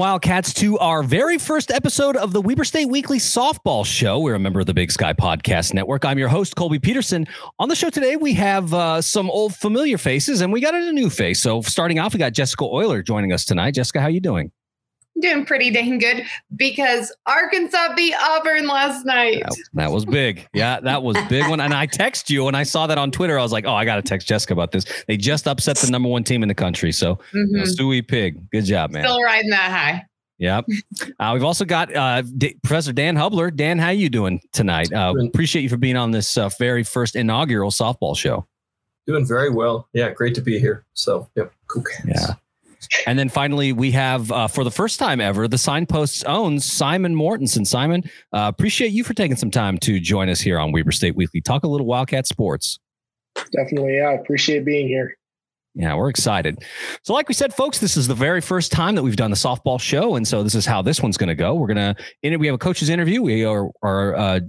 Wildcats, to our very first episode of the Weber State Weekly Softball Show. We're a member of the Big Sky Podcast Network. I'm your host, Colby Peterson. On the show today, we have uh, some old familiar faces, and we got a new face. So, starting off, we got Jessica Euler joining us tonight. Jessica, how you doing? Doing pretty dang good because Arkansas beat Auburn last night. That, that, was big. Yeah, that was big one. And I text you and I saw that on Twitter. I was like, oh, I got to text Jessica about this. They just upset the number one team in the country. So, mm-hmm. Suey Pig, good job, man. Still riding that high. Yep. Uh, we've also got uh, D- Professor Dan Hubler. Dan, how you doing tonight? Uh, appreciate you for being on this uh, very first inaugural softball show. Doing very well. Yeah, great to be here. So, yep, cool. Yeah. And then finally, we have uh, for the first time ever the Signpost's own Simon Mortensen. Simon, uh, appreciate you for taking some time to join us here on Weber State Weekly. Talk a little Wildcat sports. Definitely, yeah. I appreciate being here. Yeah, we're excited. So, like we said, folks, this is the very first time that we've done the softball show, and so this is how this one's going to go. We're gonna in it. We have a coach's interview. We are are uh,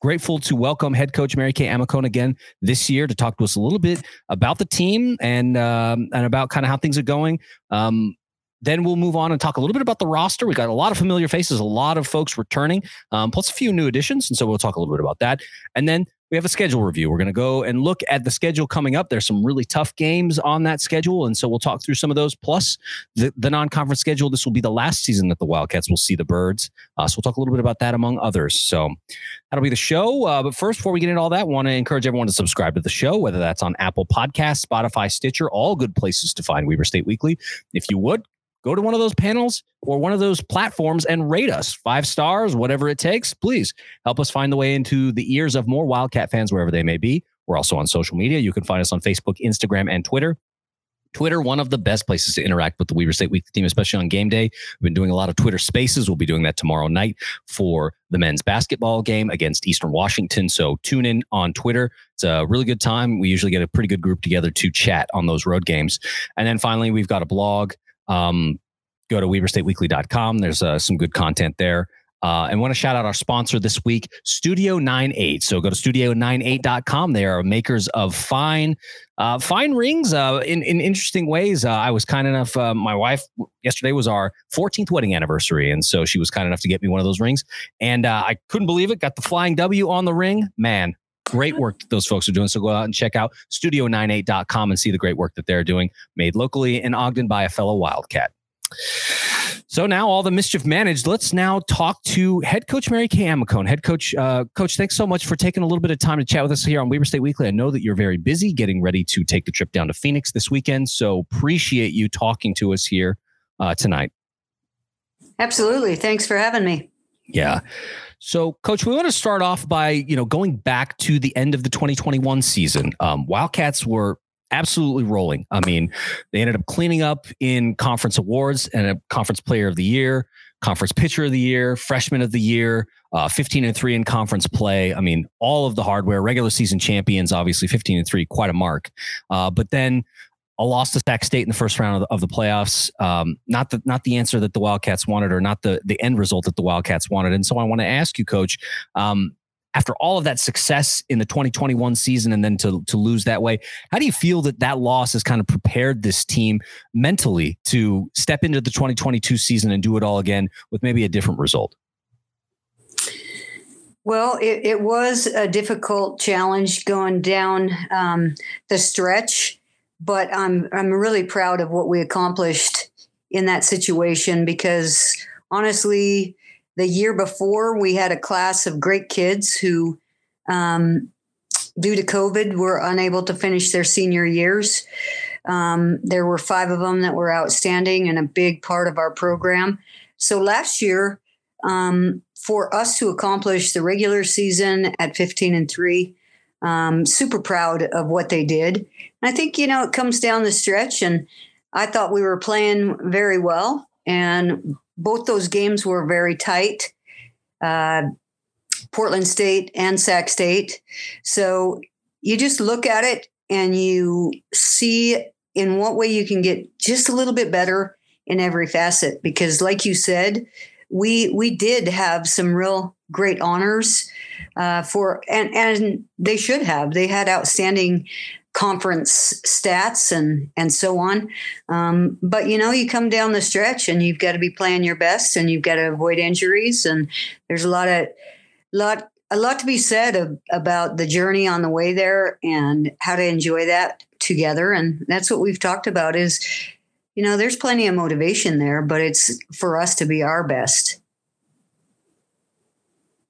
grateful to welcome head coach Mary Kay Amicone again this year to talk to us a little bit about the team and um, and about kind of how things are going. Um, then we'll move on and talk a little bit about the roster. We got a lot of familiar faces, a lot of folks returning, um, plus a few new additions, and so we'll talk a little bit about that. And then we have a schedule review. We're going to go and look at the schedule coming up. There's some really tough games on that schedule. And so we'll talk through some of those, plus the, the non conference schedule. This will be the last season that the Wildcats will see the birds. Uh, so we'll talk a little bit about that among others. So that'll be the show. Uh, but first, before we get into all that, I want to encourage everyone to subscribe to the show, whether that's on Apple Podcasts, Spotify, Stitcher, all good places to find Weber State Weekly. If you would, go to one of those panels or one of those platforms and rate us five stars, whatever it takes. Please help us find the way into the ears of more Wildcat fans wherever they may be. We're also on social media. You can find us on Facebook, Instagram, and Twitter. Twitter, one of the best places to interact with the Weber State Weekly team, especially on game day. We've been doing a lot of Twitter spaces. We'll be doing that tomorrow night for the men's basketball game against Eastern Washington. So tune in on Twitter. It's a really good time. We usually get a pretty good group together to chat on those road games. And then finally, we've got a blog. Um, go to weberstateweekly.com. There's uh, some good content there. Uh, and want to shout out our sponsor this week, Studio 98. So go to studio98.com. They are makers of fine, uh, fine rings uh, in, in interesting ways. Uh, I was kind enough, uh, my wife yesterday was our 14th wedding anniversary. And so she was kind enough to get me one of those rings. And uh, I couldn't believe it. Got the flying W on the ring. Man, great work those folks are doing. So go out and check out studio98.com and see the great work that they're doing, made locally in Ogden by a fellow Wildcat. So now all the mischief managed. Let's now talk to head coach Mary Kay Amicone. Head coach, uh, coach, thanks so much for taking a little bit of time to chat with us here on Weber State Weekly. I know that you're very busy getting ready to take the trip down to Phoenix this weekend. So appreciate you talking to us here uh, tonight. Absolutely. Thanks for having me. Yeah. So, Coach, we want to start off by you know going back to the end of the 2021 season. Um, Wildcats were absolutely rolling. I mean, they ended up cleaning up in conference awards and a conference player of the year, conference pitcher of the year, freshman of the year, uh, 15 and three in conference play. I mean, all of the hardware, regular season champions, obviously 15 and three, quite a mark. Uh, but then a loss to Sac State in the first round of the, of the playoffs. Um, not the not the answer that the Wildcats wanted, or not the the end result that the Wildcats wanted. And so I want to ask you, Coach. Um, after all of that success in the 2021 season and then to, to lose that way, how do you feel that that loss has kind of prepared this team mentally to step into the 2022 season and do it all again with maybe a different result? Well, it, it was a difficult challenge going down um, the stretch, but I'm I'm really proud of what we accomplished in that situation because honestly, the year before, we had a class of great kids who, um, due to COVID, were unable to finish their senior years. Um, there were five of them that were outstanding and a big part of our program. So last year, um, for us to accomplish the regular season at 15 and 3, um, super proud of what they did. I think, you know, it comes down the stretch, and I thought we were playing very well. And both those games were very tight. Uh, Portland State and Sac State. So you just look at it and you see in what way you can get just a little bit better in every facet. Because, like you said, we we did have some real great honors uh, for and and they should have. They had outstanding conference stats and and so on. Um, but you know, you come down the stretch and you've got to be playing your best, and you've got to avoid injuries. And there's a lot of lot a lot to be said of, about the journey on the way there and how to enjoy that together. And that's what we've talked about. Is you know, there's plenty of motivation there, but it's for us to be our best.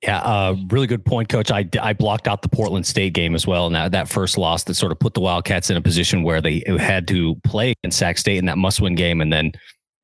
Yeah, uh, really good point, Coach. I, I blocked out the Portland State game as well, that, that first loss that sort of put the Wildcats in a position where they had to play in Sac State in that must-win game, and then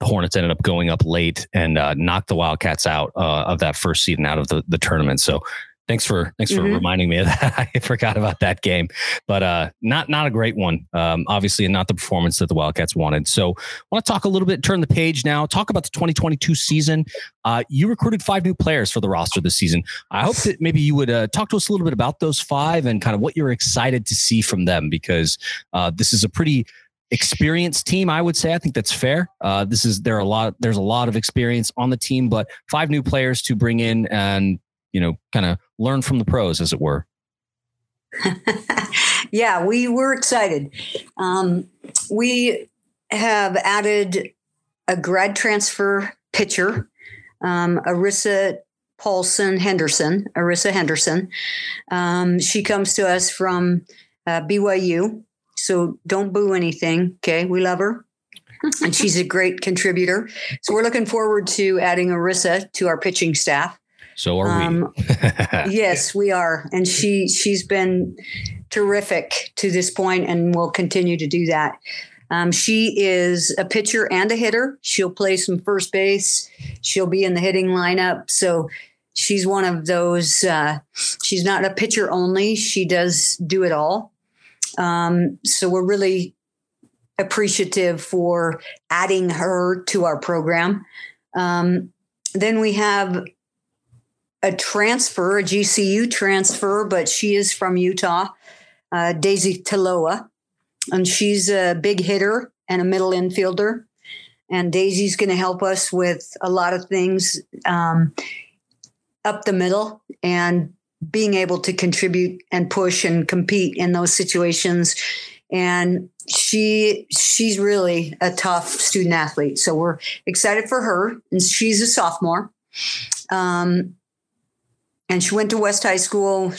the Hornets ended up going up late and uh, knocked the Wildcats out uh, of that first seed and out of the, the tournament. So Thanks for thanks for mm-hmm. reminding me of that. I forgot about that game, but uh, not not a great one. Um, obviously, and not the performance that the Wildcats wanted. So, I want to talk a little bit. Turn the page now. Talk about the 2022 season. Uh, you recruited five new players for the roster this season. I hope that maybe you would uh, talk to us a little bit about those five and kind of what you're excited to see from them because uh, this is a pretty experienced team i would say i think that's fair uh, this is there are a lot there's a lot of experience on the team but five new players to bring in and you know, kind of learn from the pros, as it were? yeah, we were excited. Um, we have added a grad transfer pitcher, um, Arissa Paulson Henderson, Arissa Henderson. Um, she comes to us from uh, BYU. So don't boo anything. Okay. We love her. and she's a great contributor. So we're looking forward to adding Arissa to our pitching staff. So are um, we. yes, we are, and she she's been terrific to this point, and will continue to do that. Um, she is a pitcher and a hitter. She'll play some first base. She'll be in the hitting lineup. So she's one of those. Uh, she's not a pitcher only. She does do it all. Um, so we're really appreciative for adding her to our program. Um, then we have a transfer, a GCU transfer, but she is from Utah, uh, Daisy Taloa. And she's a big hitter and a middle infielder. And Daisy's going to help us with a lot of things um, up the middle and being able to contribute and push and compete in those situations. And she she's really a tough student athlete. So we're excited for her. And she's a sophomore. Um, and she went to West High School,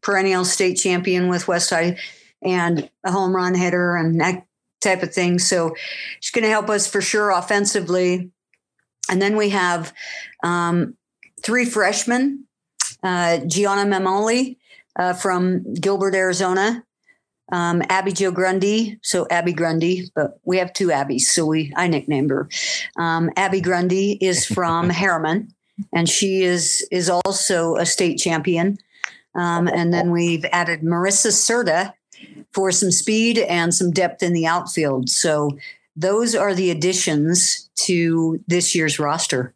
perennial state champion with West High, and a home run hitter and that type of thing. So she's going to help us for sure offensively. And then we have um, three freshmen uh, Gianna Memoli uh, from Gilbert, Arizona. Um, Abby Jo Grundy, so Abby Grundy, but we have two Abby's, so we I nicknamed her. Um, Abby Grundy is from Herriman, and she is is also a state champion. Um, and then we've added Marissa Serta for some speed and some depth in the outfield. So those are the additions to this year's roster.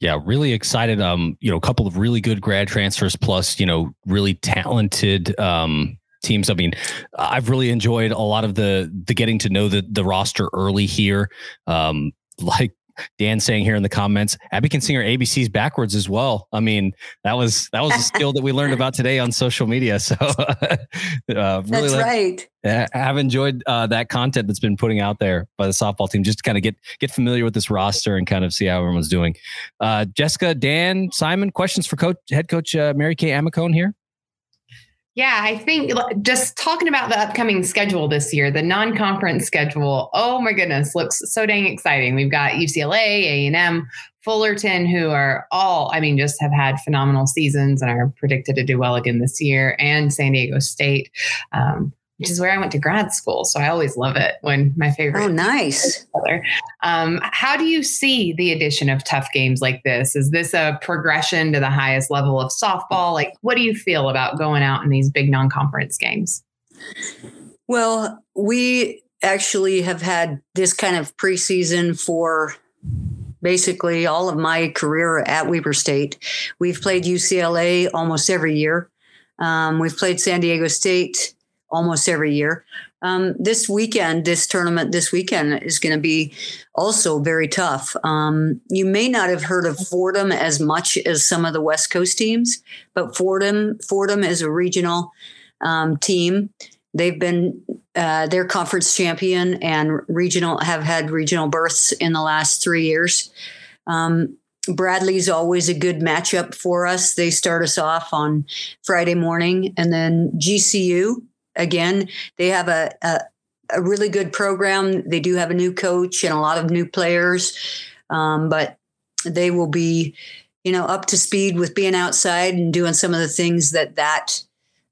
Yeah, really excited. Um, you know, a couple of really good grad transfers, plus you know, really talented um teams. I mean, I've really enjoyed a lot of the the getting to know the the roster early here. Um, like Dan saying here in the comments, Abby can sing her ABCs backwards as well. I mean, that was that was a skill that we learned about today on social media. So, uh, really that's like, right. I have enjoyed uh, that content that's been putting out there by the softball team, just to kind of get get familiar with this roster and kind of see how everyone's doing. Uh, Jessica, Dan, Simon, questions for coach head coach uh, Mary Kay Amicone here. Yeah, I think just talking about the upcoming schedule this year, the non-conference schedule. Oh my goodness, looks so dang exciting. We've got UCLA, A and M, Fullerton, who are all, I mean, just have had phenomenal seasons and are predicted to do well again this year, and San Diego State. Um, which is where I went to grad school. So I always love it when my favorite. Oh, nice. Um, how do you see the addition of tough games like this? Is this a progression to the highest level of softball? Like, what do you feel about going out in these big non conference games? Well, we actually have had this kind of preseason for basically all of my career at Weber State. We've played UCLA almost every year. Um, we've played San Diego State almost every year. Um, this weekend, this tournament this weekend is going to be also very tough. Um, you may not have heard of Fordham as much as some of the West Coast teams, but Fordham Fordham is a regional um, team. They've been uh, their conference champion and regional have had regional berths in the last three years. Um, Bradley's always a good matchup for us. They start us off on Friday morning, and then GCU again. They have a, a, a really good program. They do have a new coach and a lot of new players, um, but they will be, you know, up to speed with being outside and doing some of the things that that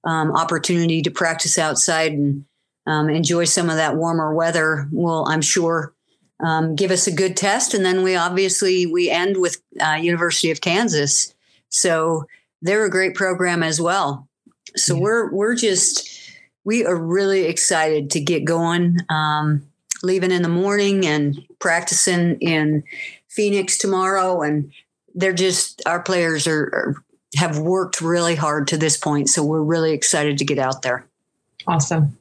um, opportunity to practice outside and um, enjoy some of that warmer weather will, I'm sure, um, give us a good test. And then we obviously we end with uh, University of Kansas, so they're a great program as well. So yeah. we're we're just we are really excited to get going. Um, leaving in the morning and practicing in Phoenix tomorrow, and they're just our players are, are have worked really hard to this point. So we're really excited to get out there. Awesome.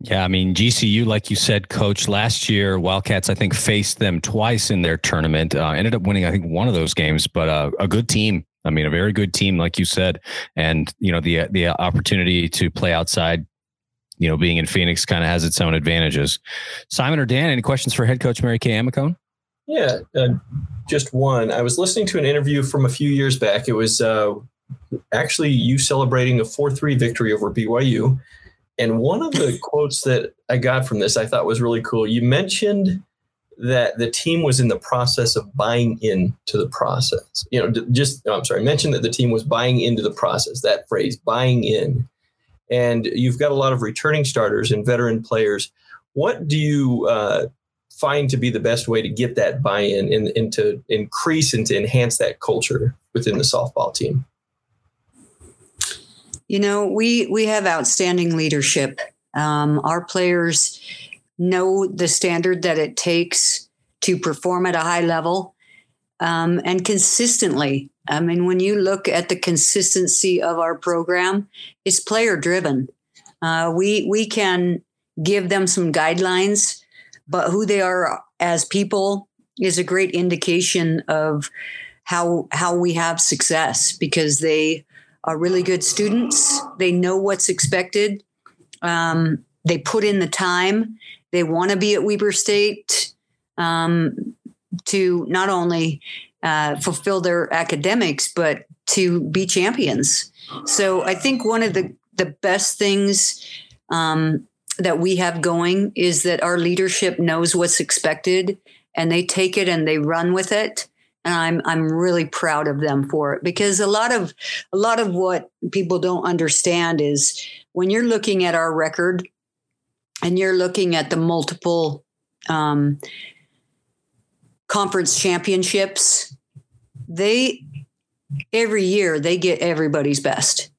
Yeah, I mean GCU, like you said, coach. Last year, Wildcats I think faced them twice in their tournament. Uh, ended up winning I think one of those games, but uh, a good team. I mean, a very good team, like you said, and you know the the opportunity to play outside. You know, being in Phoenix kind of has its own advantages. Simon or Dan, any questions for head coach Mary Kay Amicone? Yeah, uh, just one. I was listening to an interview from a few years back. It was uh, actually you celebrating a 4 3 victory over BYU. And one of the quotes that I got from this I thought was really cool. You mentioned that the team was in the process of buying in to the process. You know, just, oh, I'm sorry, mentioned that the team was buying into the process, that phrase, buying in. And you've got a lot of returning starters and veteran players. What do you uh, find to be the best way to get that buy-in and, and to increase and to enhance that culture within the softball team? You know, we we have outstanding leadership. Um, our players know the standard that it takes to perform at a high level um, and consistently. I mean, when you look at the consistency of our program, it's player driven. Uh, we we can give them some guidelines but who they are as people is a great indication of how how we have success because they are really good students. They know what's expected. Um, they put in the time. They want to be at Weber State um, to not only uh, fulfill their academics, but to be champions. So I think one of the the best things um, that we have going is that our leadership knows what's expected and they take it and they run with it and I'm I'm really proud of them for it because a lot of a lot of what people don't understand is when you're looking at our record and you're looking at the multiple um, conference championships, they every year they get everybody's best,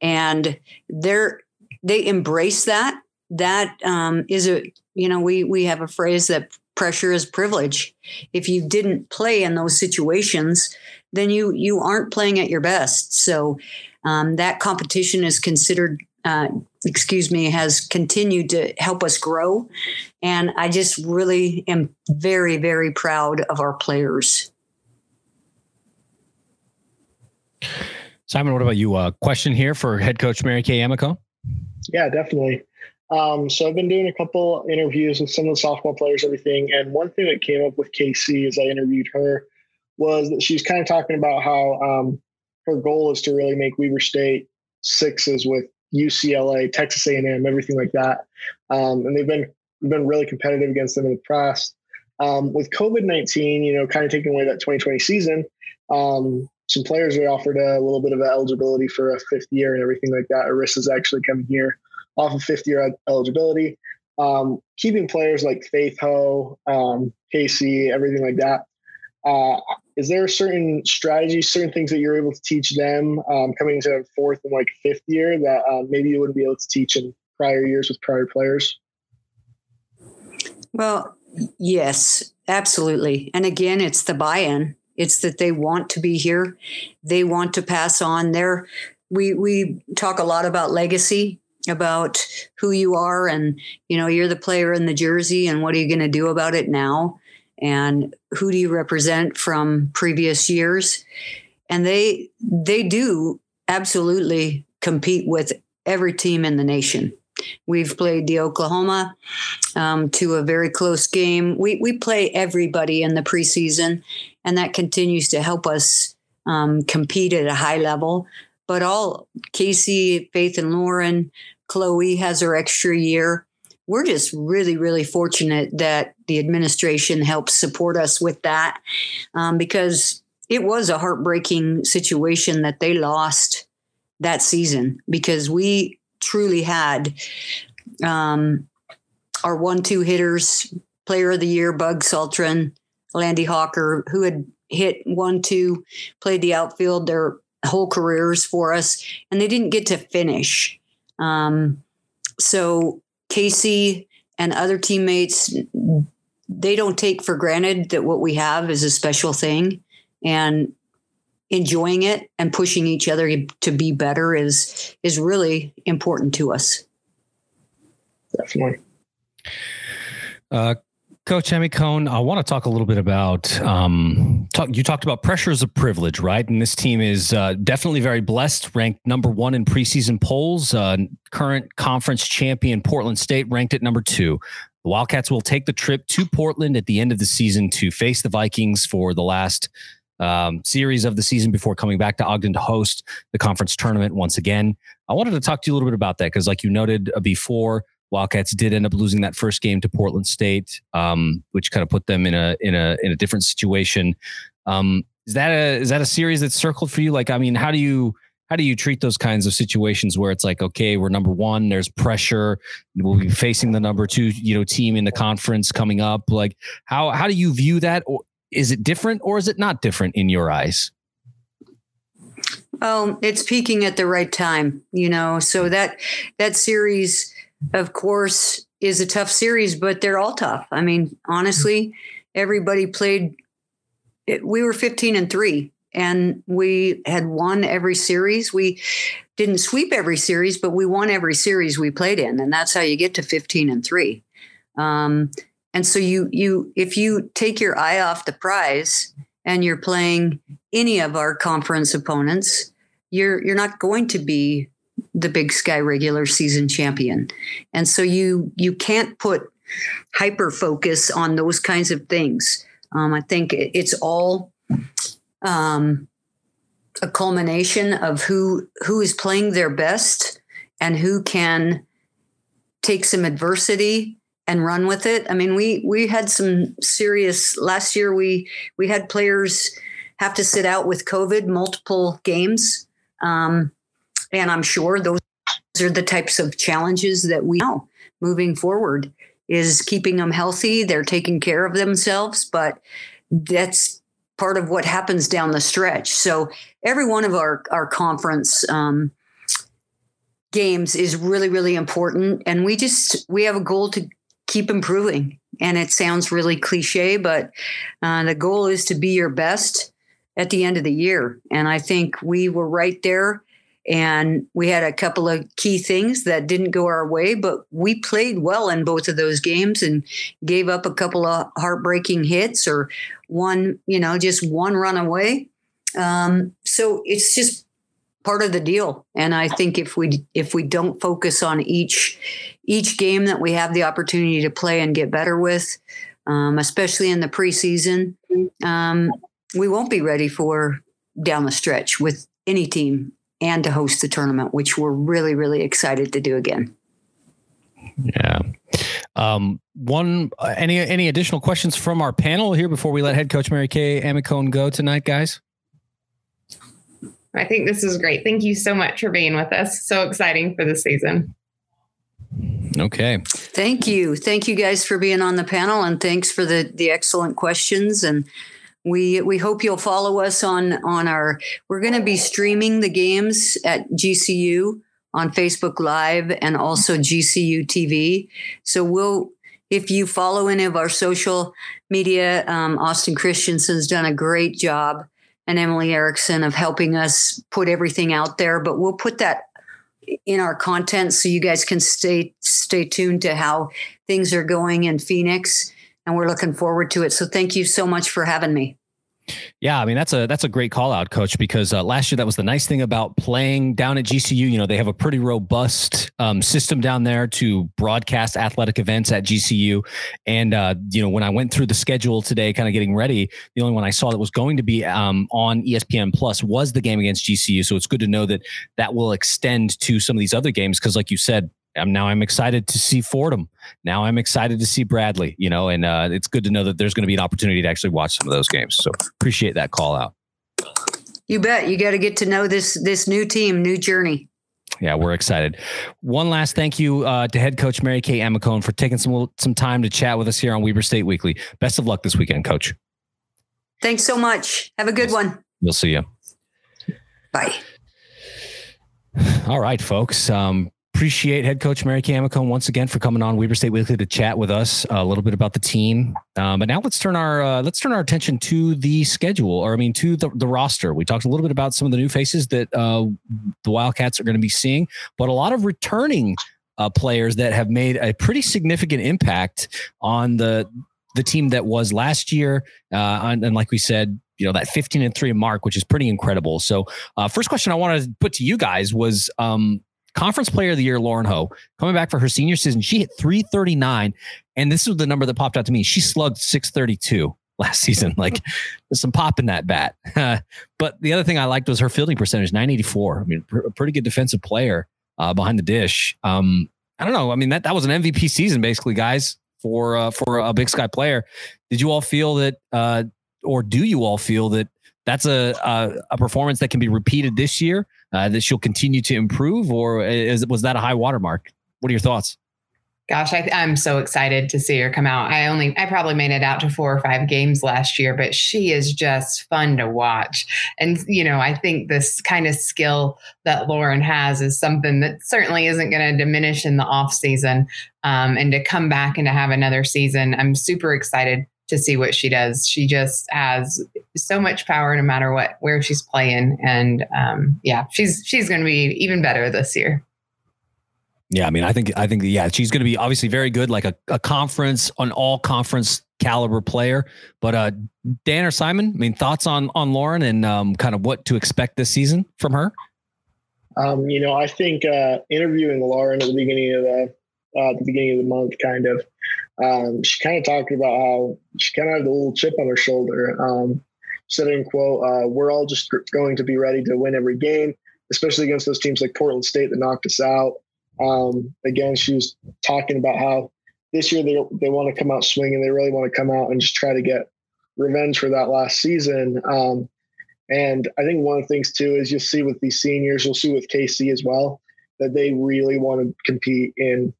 and they're they embrace that that um, is a you know we we have a phrase that pressure is privilege. If you didn't play in those situations, then you you aren't playing at your best. So um, that competition is considered. Uh, excuse me, has continued to help us grow. And I just really am very, very proud of our players. Simon, what about you? A uh, question here for head coach Mary Kay Amico? Yeah, definitely. Um, so I've been doing a couple interviews with some of the softball players, everything. And one thing that came up with Casey as I interviewed her was that she's kind of talking about how um, her goal is to really make Weber State sixes with UCLA, Texas A&M, everything like that. Um, and they've been been really competitive against them in the past. Um, with COVID nineteen, you know, kind of taking away that 2020 season, um, some players are offered a little bit of eligibility for a fifth year and everything like that. Arissa's actually coming here off of fifth year eligibility. Um, keeping players like Faith Ho, um, Casey, everything like that. Uh, is there a certain strategy, certain things that you're able to teach them um, coming into fourth and like fifth year that uh, maybe you wouldn't be able to teach in prior years with prior players? Well, yes, absolutely. And again, it's the buy-in. It's that they want to be here. They want to pass on their. We we talk a lot about legacy about who you are and you know you're the player in the jersey and what are you going to do about it now and who do you represent from previous years and they they do absolutely compete with every team in the nation. We've played the Oklahoma um, to a very close game. We we play everybody in the preseason, and that continues to help us um, compete at a high level. But all Casey, Faith, and Lauren, Chloe has her extra year. We're just really, really fortunate that the administration helps support us with that um, because it was a heartbreaking situation that they lost that season because we truly had um, our one-two hitters, Player of the Year, Bug Saltron, Landy Hawker, who had hit one-two, played the outfield their whole careers for us, and they didn't get to finish. Um, so Casey and other teammates, they don't take for granted that what we have is a special thing, and enjoying it and pushing each other to be better is is really important to us. Definitely. Uh, Coach Amicone, I want to talk a little bit about. Um, talk, you talked about pressure as a privilege, right? And this team is uh, definitely very blessed, ranked number one in preseason polls. Uh, current conference champion Portland State ranked at number two. The Wildcats will take the trip to Portland at the end of the season to face the Vikings for the last um, series of the season before coming back to Ogden to host the conference tournament once again. I wanted to talk to you a little bit about that because, like you noted uh, before, Wildcats did end up losing that first game to Portland State, um, which kind of put them in a in a in a different situation. Um, is that a is that a series that's circled for you? Like, I mean, how do you how do you treat those kinds of situations where it's like, okay, we're number one, there's pressure, we'll be facing the number two, you know, team in the conference coming up. Like, how how do you view that? Or is it different or is it not different in your eyes? Oh, it's peaking at the right time, you know. So that that series, of course, is a tough series, but they're all tough. I mean, honestly, everybody played. We were fifteen and three, and we had won every series. We didn't sweep every series, but we won every series we played in, and that's how you get to fifteen and three. Um, and so you you if you take your eye off the prize and you're playing any of our conference opponents, you're you're not going to be the Big Sky regular season champion. And so you you can't put hyper focus on those kinds of things. Um, I think it's all um, a culmination of who who is playing their best and who can take some adversity and run with it. I mean, we we had some serious last year. We we had players have to sit out with COVID multiple games, um, and I'm sure those are the types of challenges that we know moving forward is keeping them healthy. They're taking care of themselves, but that's part of what happens down the stretch. So every one of our our conference. Um, games is really really important and we just we have a goal to keep improving. And it sounds really cliche, but uh, the goal is to be your best at the end of the year. And I think we were right there. And we had a couple of key things that didn't go our way, but we played well in both of those games and gave up a couple of heartbreaking hits or one, you know, just one run away. Um, so it's just part of the deal. And I think if we if we don't focus on each each game that we have the opportunity to play and get better with, um, especially in the preseason, um, we won't be ready for down the stretch with any team and to host the tournament, which we're really really excited to do again. Yeah. Um, one any any additional questions from our panel here before we let head coach Mary Kay Cohn go tonight, guys? I think this is great. Thank you so much for being with us. So exciting for the season. Okay. Thank you. Thank you guys for being on the panel and thanks for the the excellent questions and we we hope you'll follow us on on our we're going to be streaming the games at GCU on Facebook Live and also GCU TV. So we'll if you follow any of our social media, um, Austin Christensen's done a great job and Emily Erickson of helping us put everything out there. But we'll put that in our content so you guys can stay stay tuned to how things are going in Phoenix. And we're looking forward to it. So thank you so much for having me. Yeah, I mean that's a that's a great call out, coach. Because uh, last year that was the nice thing about playing down at GCU. You know they have a pretty robust um, system down there to broadcast athletic events at GCU. And uh, you know when I went through the schedule today, kind of getting ready, the only one I saw that was going to be um, on ESPN Plus was the game against GCU. So it's good to know that that will extend to some of these other games because, like you said, I'm now I'm excited to see Fordham. Now I'm excited to see Bradley. You know, and uh, it's good to know that there's going to be an opportunity to actually watch some of those games. So appreciate that call out. You bet. You got to get to know this this new team, new journey. Yeah, we're excited. One last thank you uh, to head coach Mary Kay Amicone for taking some some time to chat with us here on Weber State Weekly. Best of luck this weekend, coach. Thanks so much. Have a good one. We'll see you. Bye. All right, folks. Um, appreciate head coach Mary Kay Amicone once again for coming on Weber State Weekly to chat with us a little bit about the team. Um, but now let's turn our uh, let's turn our attention to the schedule, or I mean to the, the roster. We talked a little bit about some of the new faces that uh, the Wildcats are going to be seeing, but a lot of returning uh, players that have made a pretty significant impact on the the team that was last year. Uh, and, and like we said, you know that 15 and 3 mark which is pretty incredible so uh, first question i wanted to put to you guys was um, conference player of the year, Lauren Ho, coming back for her senior season. She hit 339. And this is the number that popped out to me. She slugged 632 last season. Like there's some pop in that bat. but the other thing I liked was her fielding percentage, 984. I mean, a pretty good defensive player uh, behind the dish. Um, I don't know. I mean, that, that was an MVP season, basically, guys, for uh, for a Big Sky player. Did you all feel that, uh, or do you all feel that that's a, a, a performance that can be repeated this year? Uh, that she'll continue to improve, or is was that a high watermark? What are your thoughts? Gosh, I, am so excited to see her come out. I only, I probably made it out to four or five games last year, but she is just fun to watch. And, you know, I think this kind of skill that Lauren has is something that certainly isn't going to diminish in the off season. Um, and to come back and to have another season, I'm super excited to see what she does. She just has so much power no matter what where she's playing, and um, yeah, she's she's going to be even better this year. Yeah, I mean, I think I think yeah, she's going to be obviously very good, like a, a conference, an all conference caliber player. But uh, Dan or Simon, I mean, thoughts on on Lauren and um, kind of what to expect this season from her? Um, you know, I think uh, interviewing Lauren at the beginning of the uh, at the beginning of the month, kind of, um, she kind of talked about how she kind of had a little chip on her shoulder. Um, said in quote, uh, "We're all just going to be ready to win every game, especially against those teams like Portland State that knocked us out." Um, again, she was talking about how this year they they want to come out swinging. They really want to come out and just try to get revenge for that last season. Um, and I think one of the things too is you'll see with these seniors, you'll see with KC as well, that they really want to compete in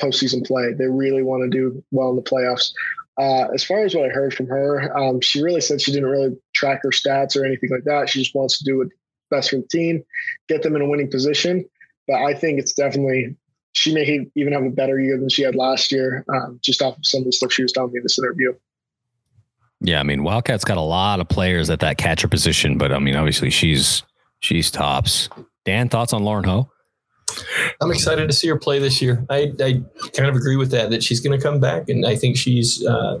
postseason play. They really want to do well in the playoffs. Uh, as far as what I heard from her, um, she really said she didn't really track her stats or anything like that. She just wants to do what's best for the team, get them in a winning position. But I think it's definitely she may even have a better year than she had last year, um, just off of some of the stuff she was telling me in this interview. Yeah, I mean, Wildcats got a lot of players at that catcher position, but I mean, obviously she's she's tops. Dan, thoughts on Lauren Ho? I'm excited to see her play this year. I, I kind of agree with that, that she's going to come back. And I think she's uh,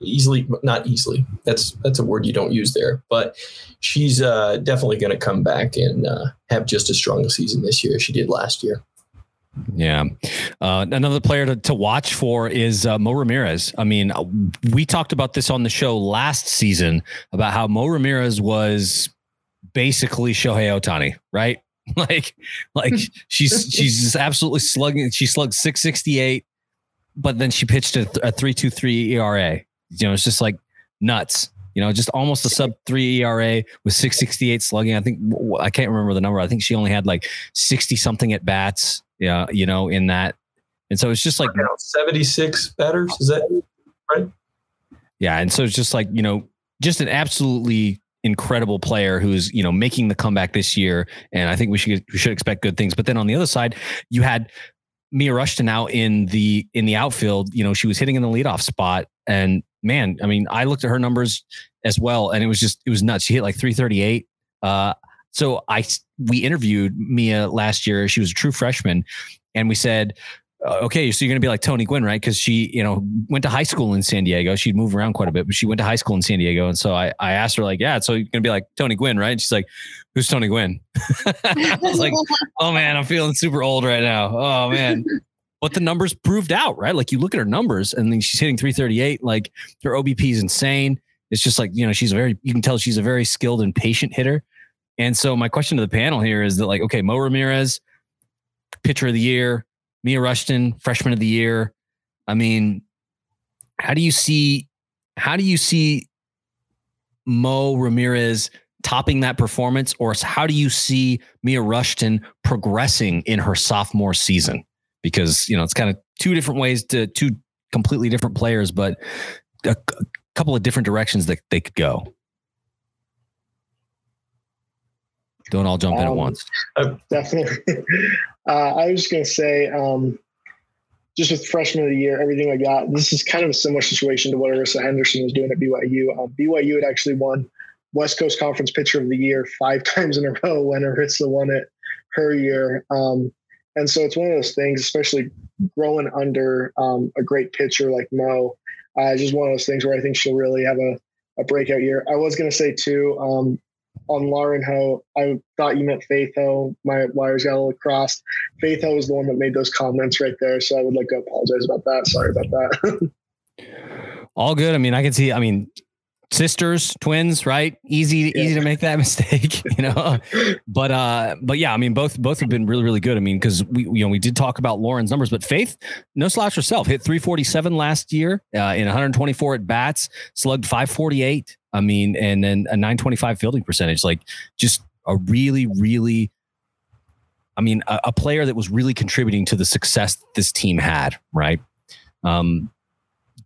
easily, not easily, that's, that's a word you don't use there, but she's uh, definitely going to come back and uh, have just as strong a season this year as she did last year. Yeah. Uh, another player to, to watch for is uh, Mo Ramirez. I mean, we talked about this on the show last season about how Mo Ramirez was basically Shohei Ohtani, right? like like she's she's just absolutely slugging she slugged 668 but then she pitched a, a 323 ERA you know it's just like nuts. You know just almost a sub 3 ERA with 668 slugging. I think I can't remember the number. I think she only had like 60 something at bats yeah you know in that. And so it's just like 76 batters is that right? Yeah and so it's just like you know just an absolutely incredible player who's you know making the comeback this year, and I think we should we should expect good things. But then on the other side, you had Mia Rushton out in the in the outfield. You know, she was hitting in the leadoff spot, and man, I mean, I looked at her numbers as well, and it was just it was nuts. She hit like 338. Uh, so I we interviewed Mia last year. She was a true freshman, and we said Uh, okay, so you're going to be like Tony Gwynn, right? Because she, you know, went to high school in San Diego. She'd move around quite a bit, but she went to high school in San Diego. And so I, I asked her, like, yeah, so you're going to be like Tony Gwynn, right? And she's like, who's Tony Gwynn? I was like, oh man, I'm feeling super old right now. Oh man. But the numbers proved out, right? Like you look at her numbers and then she's hitting 338. Like her OBP is insane. It's just like, you know, she's a very, you can tell she's a very skilled and patient hitter. And so my question to the panel here is that like, okay, Mo Ramirez, pitcher of the year, Mia Rushton, freshman of the year. I mean, how do you see how do you see Mo Ramirez topping that performance, or how do you see Mia Rushton progressing in her sophomore season? Because you know it's kind of two different ways to two completely different players, but a, a couple of different directions that they could go. Don't all jump um, in at um, once. Uh, definitely. Uh, I was just going to say, um, just with freshman of the year, everything like that, this is kind of a similar situation to what Arissa Henderson was doing at BYU. Um, BYU had actually won West Coast Conference Pitcher of the Year five times in a row when Arissa won it her year. Um, and so it's one of those things, especially growing under um, a great pitcher like Mo. Uh, just one of those things where I think she'll really have a, a breakout year. I was going to say too, um, on Lauren Ho, I thought you meant Faith Ho. My wires got a little crossed. Faith Ho was the one that made those comments right there. So I would like to apologize about that. Sorry about that. All good. I mean, I can see, I mean, sisters, twins, right? Easy, yeah. easy to make that mistake, you know. but uh, but yeah, I mean, both both have been really, really good. I mean, because we you know we did talk about Lauren's numbers, but Faith, no slouch herself, hit 347 last year uh, in 124 at bats, slugged 548. I mean, and then a 925 fielding percentage, like just a really, really. I mean, a, a player that was really contributing to the success this team had, right? Um,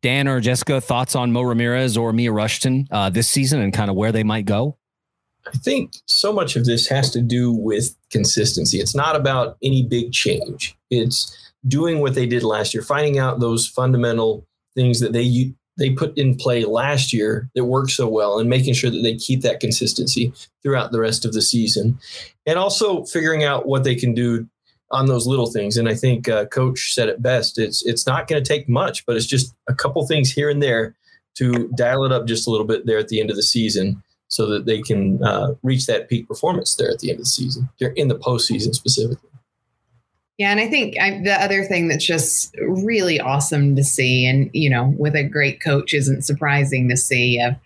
Dan or Jessica, thoughts on Mo Ramirez or Mia Rushton uh, this season and kind of where they might go? I think so much of this has to do with consistency. It's not about any big change. It's doing what they did last year, finding out those fundamental things that they they put in play last year that worked so well, and making sure that they keep that consistency throughout the rest of the season, and also figuring out what they can do on those little things. And I think uh, Coach said it best. It's it's not going to take much, but it's just a couple things here and there to dial it up just a little bit there at the end of the season, so that they can uh, reach that peak performance there at the end of the season, They're in the postseason specifically. Yeah, and I think I, the other thing that's just really awesome to see, and you know, with a great coach, isn't surprising to see of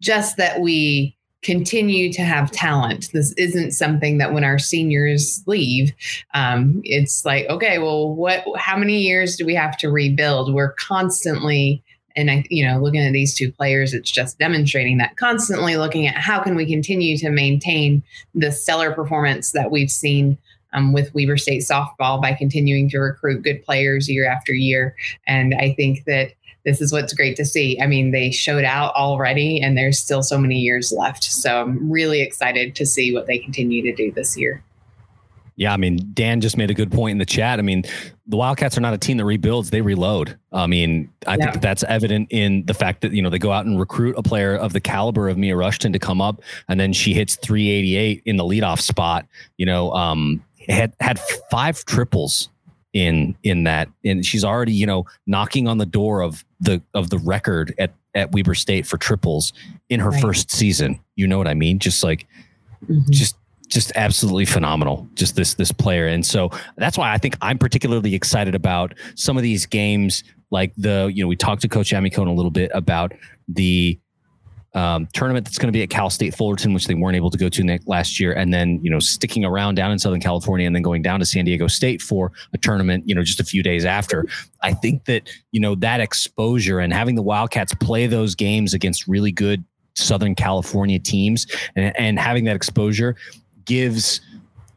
just that we continue to have talent. This isn't something that when our seniors leave, um, it's like, okay, well, what? How many years do we have to rebuild? We're constantly and I, you know, looking at these two players, it's just demonstrating that constantly looking at how can we continue to maintain the stellar performance that we've seen um, with Weber State softball by continuing to recruit good players year after year. And I think that this is what's great to see. I mean, they showed out already, and there's still so many years left. So I'm really excited to see what they continue to do this year. Yeah, I mean, Dan just made a good point in the chat. I mean, the Wildcats are not a team that rebuilds; they reload. I mean, I yeah. think that that's evident in the fact that you know they go out and recruit a player of the caliber of Mia Rushton to come up, and then she hits 388 in the leadoff spot. You know, um, had had five triples in in that and she's already you know knocking on the door of the of the record at at Weber State for triples in her right. first season you know what i mean just like mm-hmm. just just absolutely phenomenal just this this player and so that's why i think i'm particularly excited about some of these games like the you know we talked to coach Amicone a little bit about the um, tournament that's going to be at Cal State Fullerton, which they weren't able to go to last year, and then you know sticking around down in Southern California, and then going down to San Diego State for a tournament, you know, just a few days after. I think that you know that exposure and having the Wildcats play those games against really good Southern California teams, and, and having that exposure gives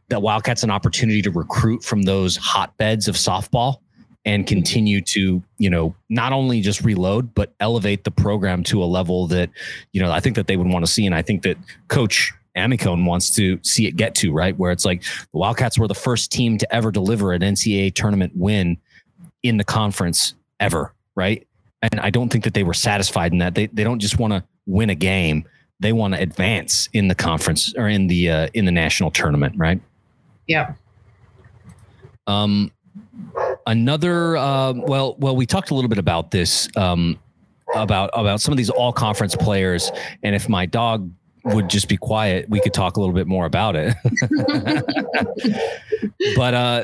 the Wildcats an opportunity to recruit from those hotbeds of softball and continue to you know not only just reload but elevate the program to a level that you know I think that they would want to see and I think that coach Amicone wants to see it get to right? Where it's like the Wildcats were the first team to ever deliver an NCAA tournament win in the conference ever right? And I don't think that they were satisfied in that. They they don't just want to win a game. They want to advance in the conference or in the uh, in the national tournament right? Yeah. Um another uh, well, well, we talked a little bit about this um, about about some of these all conference players, and if my dog would just be quiet, we could talk a little bit more about it. but uh,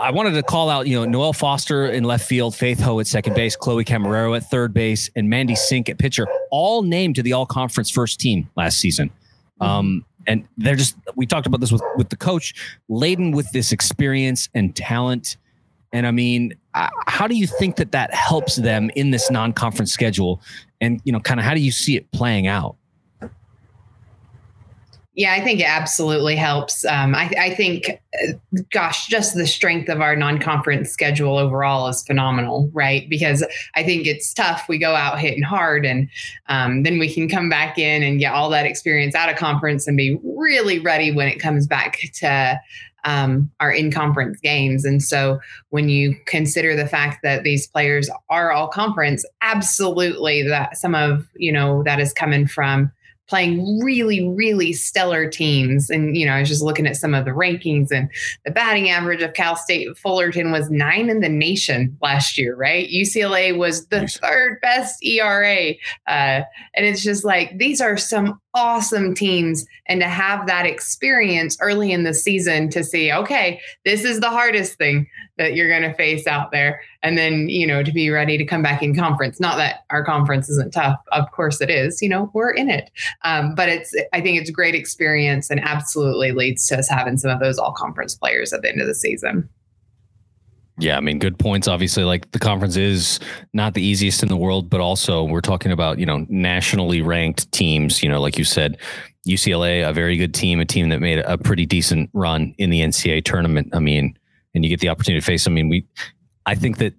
I wanted to call out, you know, Noelle Foster in left field, Faith Ho at second base, Chloe Camarero at third base, and Mandy Sink at pitcher, all named to the all conference first team last season. Um, and they're just, we talked about this with, with the coach, laden with this experience and talent. And I mean, uh, how do you think that that helps them in this non conference schedule? And, you know, kind of how do you see it playing out? Yeah, I think it absolutely helps. Um, I, I, think, uh, gosh, just the strength of our non-conference schedule overall is phenomenal, right? Because I think it's tough. We go out hitting hard, and um, then we can come back in and get all that experience out of conference and be really ready when it comes back to um, our in-conference games. And so, when you consider the fact that these players are all conference, absolutely that some of you know that is coming from playing really, really stellar teams. And, you know, I was just looking at some of the rankings and the batting average of Cal State Fullerton was nine in the nation last year, right? UCLA was the third best ERA. Uh, and it's just like, these are some awesome teams and to have that experience early in the season to see okay this is the hardest thing that you're going to face out there. And then you know to be ready to come back in conference. Not that our conference isn't tough. Of course it is. You know we're in it. Um, but it's i think it's a great experience and absolutely leads to us having some of those all conference players at the end of the season yeah, I mean, good points. Obviously, like the conference is not the easiest in the world, but also we're talking about, you know, nationally ranked teams. You know, like you said, UCLA, a very good team, a team that made a pretty decent run in the NCAA tournament. I mean, and you get the opportunity to face. I mean, we, I think that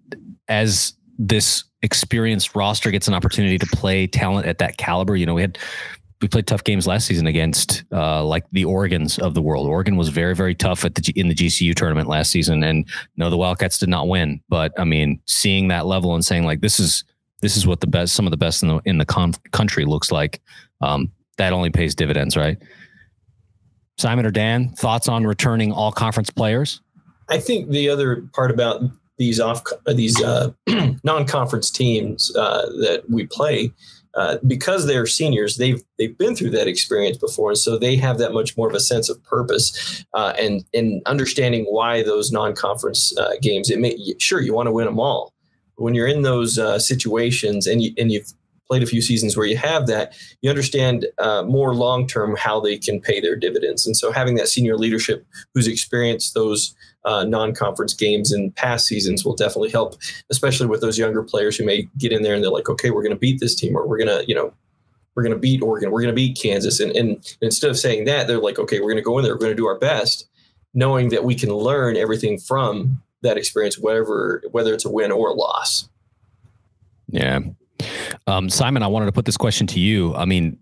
as this experienced roster gets an opportunity to play talent at that caliber, you know, we had we played tough games last season against uh, like the Oregons of the world. Oregon was very, very tough at the in the GCU tournament last season, and no, the Wildcats did not win. But I mean, seeing that level and saying like this is this is what the best, some of the best in the in the country looks like. Um, that only pays dividends, right? Simon or Dan, thoughts on returning all conference players? I think the other part about these off these uh, non-conference teams uh, that we play uh, because they're seniors, they've they've been through that experience before, and so they have that much more of a sense of purpose uh, and and understanding why those non-conference uh, games. It may sure you want to win them all, when you're in those uh, situations and you and you've played a few seasons where you have that, you understand uh, more long term how they can pay their dividends, and so having that senior leadership who's experienced those uh, non-conference games in past seasons will definitely help, especially with those younger players who may get in there and they're like, okay, we're going to beat this team, or we're going to, you know, we're going to beat Oregon, we're going to beat Kansas, and, and instead of saying that, they're like, okay, we're going to go in there, we're going to do our best, knowing that we can learn everything from that experience, whatever whether it's a win or a loss. Yeah. Um, Simon, I wanted to put this question to you. I mean,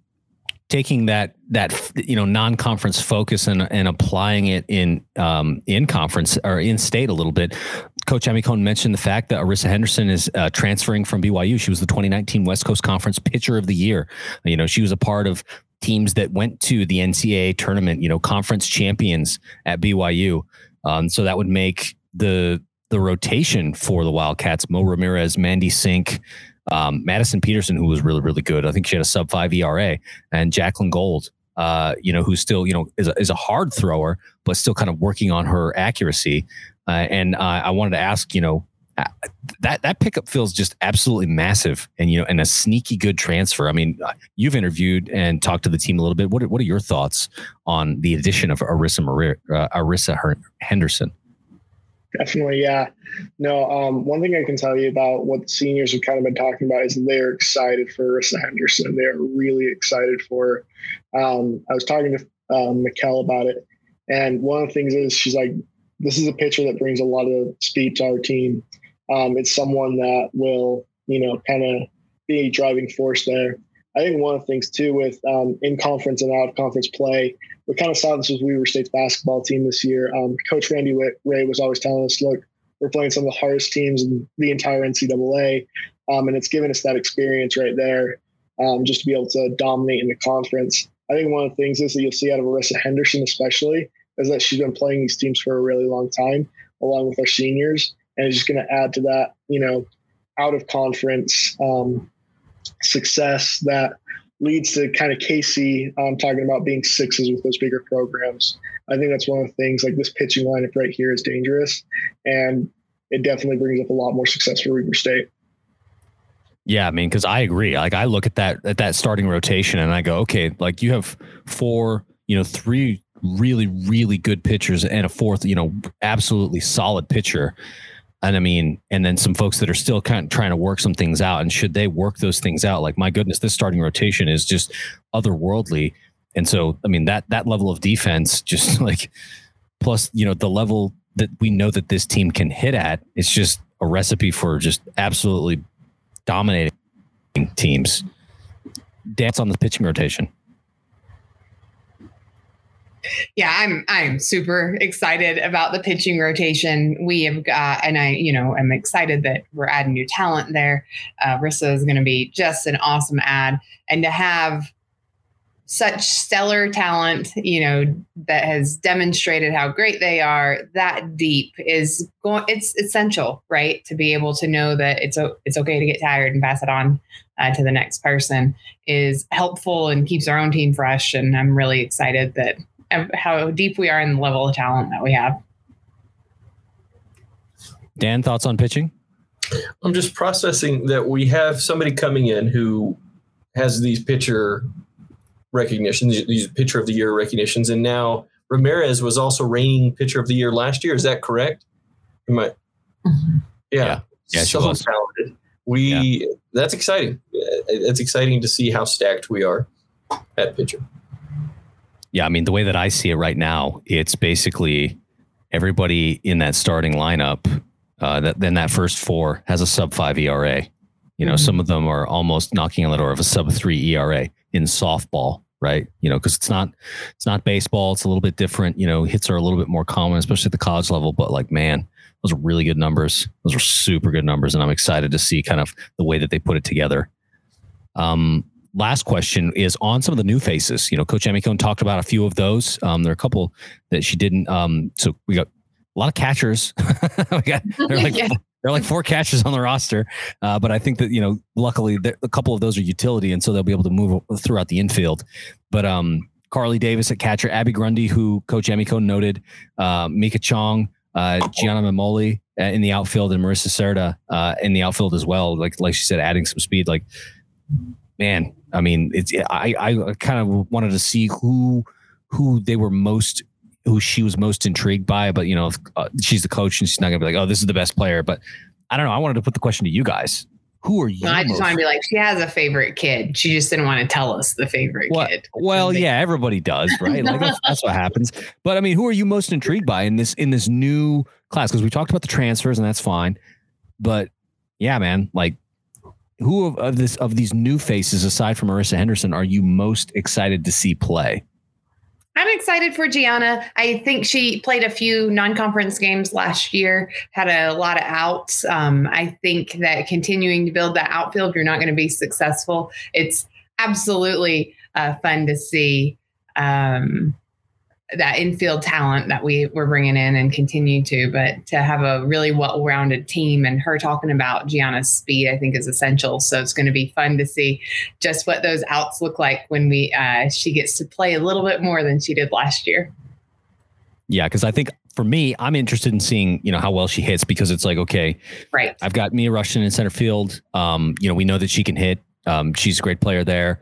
taking that that you know non-conference focus and and applying it in um, in conference or in state a little bit. Coach Amicone mentioned the fact that Arissa Henderson is uh, transferring from BYU. She was the 2019 West Coast Conference Pitcher of the Year. You know, she was a part of teams that went to the NCAA tournament. You know, conference champions at BYU. Um, so that would make the the rotation for the Wildcats: Mo Ramirez, Mandy Sink, um, Madison Peterson, who was really, really good. I think she had a sub five ERA, and Jacqueline Gold, uh, you know, who's still, you know, is a, is a hard thrower, but still kind of working on her accuracy. Uh, and uh, I wanted to ask, you know, uh, that that pickup feels just absolutely massive, and you know, and a sneaky good transfer. I mean, uh, you've interviewed and talked to the team a little bit. What are, what are your thoughts on the addition of Arissa uh, Arissa Henderson? Definitely, yeah. No, um, one thing I can tell you about what the seniors have kind of been talking about is they're excited for Arissa Henderson. They're really excited for. Um, I was talking to um, Mikkel about it, and one of the things is she's like, "This is a pitcher that brings a lot of speed to our team. Um, it's someone that will, you know, kind of be a driving force there." I think one of the things too with um, in conference and out of conference play we kind of saw this with Weber State's basketball team this year. Um, Coach Randy Ray was always telling us, look, we're playing some of the hardest teams in the entire NCAA. Um, and it's given us that experience right there um, just to be able to dominate in the conference. I think one of the things is that you'll see out of Arissa Henderson, especially, is that she's been playing these teams for a really long time, along with our seniors. and it's just going to add to that, you know, out of conference um, success that leads to kind of Casey um, talking about being sixes with those bigger programs. I think that's one of the things. Like this pitching lineup right here is dangerous, and it definitely brings up a lot more success for Weber State. Yeah, I mean, because I agree. Like I look at that at that starting rotation, and I go, okay, like you have four, you know, three really really good pitchers and a fourth, you know, absolutely solid pitcher. And I mean, and then some folks that are still kind of trying to work some things out. And should they work those things out, like my goodness, this starting rotation is just otherworldly. And so, I mean, that that level of defense, just like plus, you know, the level that we know that this team can hit at, it's just a recipe for just absolutely dominating teams. Dance on the pitching rotation. Yeah, I'm I'm super excited about the pitching rotation. We have got, and I, you know, I'm excited that we're adding new talent there. Uh, Rissa is going to be just an awesome ad, and to have such stellar talent, you know, that has demonstrated how great they are that deep is going. It's essential, right, to be able to know that it's it's okay to get tired and pass it on uh, to the next person is helpful and keeps our own team fresh. And I'm really excited that how deep we are in the level of talent that we have. Dan, thoughts on pitching? I'm just processing that we have somebody coming in who has these pitcher recognitions, these pitcher of the year recognitions, and now Ramirez was also reigning pitcher of the year last year. Is that correct? Am I? Mm-hmm. Yeah. Yeah, yeah so talented. We yeah. that's exciting. It's exciting to see how stacked we are at pitcher. Yeah, I mean, the way that I see it right now, it's basically everybody in that starting lineup. Uh, that then that first four has a sub five ERA. You know, mm-hmm. some of them are almost knocking on the door of a sub three ERA in softball, right? You know, because it's not it's not baseball. It's a little bit different. You know, hits are a little bit more common, especially at the college level. But like, man, those are really good numbers. Those are super good numbers, and I'm excited to see kind of the way that they put it together. Um, last question is on some of the new faces. You know, Coach Amicone talked about a few of those. Um, there are a couple that she didn't. Um, so we got a lot of catchers. we got they're like yeah. they're like four catchers on the roster. Uh, but I think that you know, luckily, a couple of those are utility, and so they'll be able to move throughout the infield. But um, Carly Davis at catcher, Abby Grundy, who Coach Amicone noted, uh, Mika Chong, uh, Gianna Mamoli uh, in the outfield, and Marissa Serta uh, in the outfield as well. Like like she said, adding some speed. Like man, I mean, it's I I kind of wanted to see who who they were most who she was most intrigued by, but you know, uh, she's the coach and she's not gonna be like, oh, this is the best player. But I don't know. I wanted to put the question to you guys. Who are you? I just want to be like, she has a favorite kid. She just didn't want to tell us the favorite well, kid. Well, yeah, everybody does, right? Like that's, that's what happens. But I mean, who are you most intrigued by in this in this new class? Because we talked about the transfers and that's fine. But yeah, man, like who of, of this of these new faces aside from Marissa Henderson are you most excited to see play? I'm excited for Gianna. I think she played a few non-conference games last year, had a lot of outs. Um, I think that continuing to build that outfield, you're not going to be successful. It's absolutely uh, fun to see. Um, that infield talent that we were bringing in and continue to, but to have a really well-rounded team and her talking about Gianna's speed, I think is essential. So it's going to be fun to see just what those outs look like when we uh, she gets to play a little bit more than she did last year. Yeah, because I think for me, I'm interested in seeing you know how well she hits because it's like okay, right. I've got Mia Rushton in center field. Um, you know we know that she can hit. Um, she's a great player there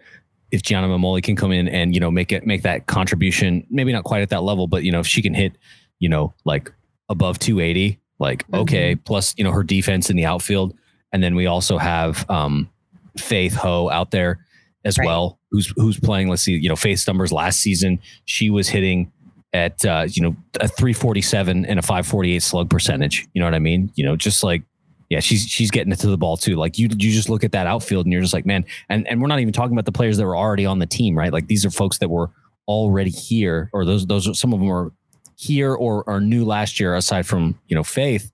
if Gianna Mamoli can come in and you know make it make that contribution, maybe not quite at that level, but you know if she can hit, you know like above 280, like mm-hmm. okay, plus you know her defense in the outfield, and then we also have um, Faith Ho out there as right. well, who's who's playing. Let's see, you know Faith's numbers last season, she was hitting at uh, you know a 347 and a 548 slug percentage. You know what I mean? You know, just like yeah, she's she's getting it to the ball too. Like you you just look at that outfield and you're just like, man, and and we're not even talking about the players that were already on the team, right? Like these are folks that were already here, or those those are, some of them are here or are new last year, aside from you know Faith.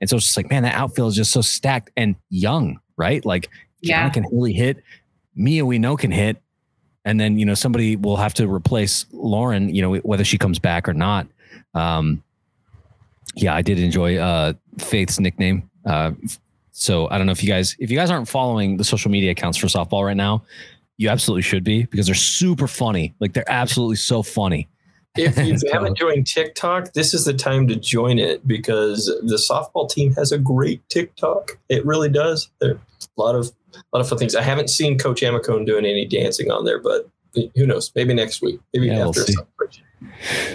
And so it's just like, man, that outfield is just so stacked and young, right? Like yeah, can really hit. Mia, we know can hit, and then you know somebody will have to replace Lauren, you know, whether she comes back or not. Um, Yeah, I did enjoy uh, Faith's nickname. Uh, so I don't know if you guys if you guys aren't following the social media accounts for softball right now, you absolutely should be because they're super funny. Like they're absolutely so funny. If you haven't joined TikTok, this is the time to join it because the softball team has a great TikTok. It really does. There a lot of a lot of fun things. I haven't seen Coach Amicone doing any dancing on there, but who knows? Maybe next week. Maybe yeah, after we'll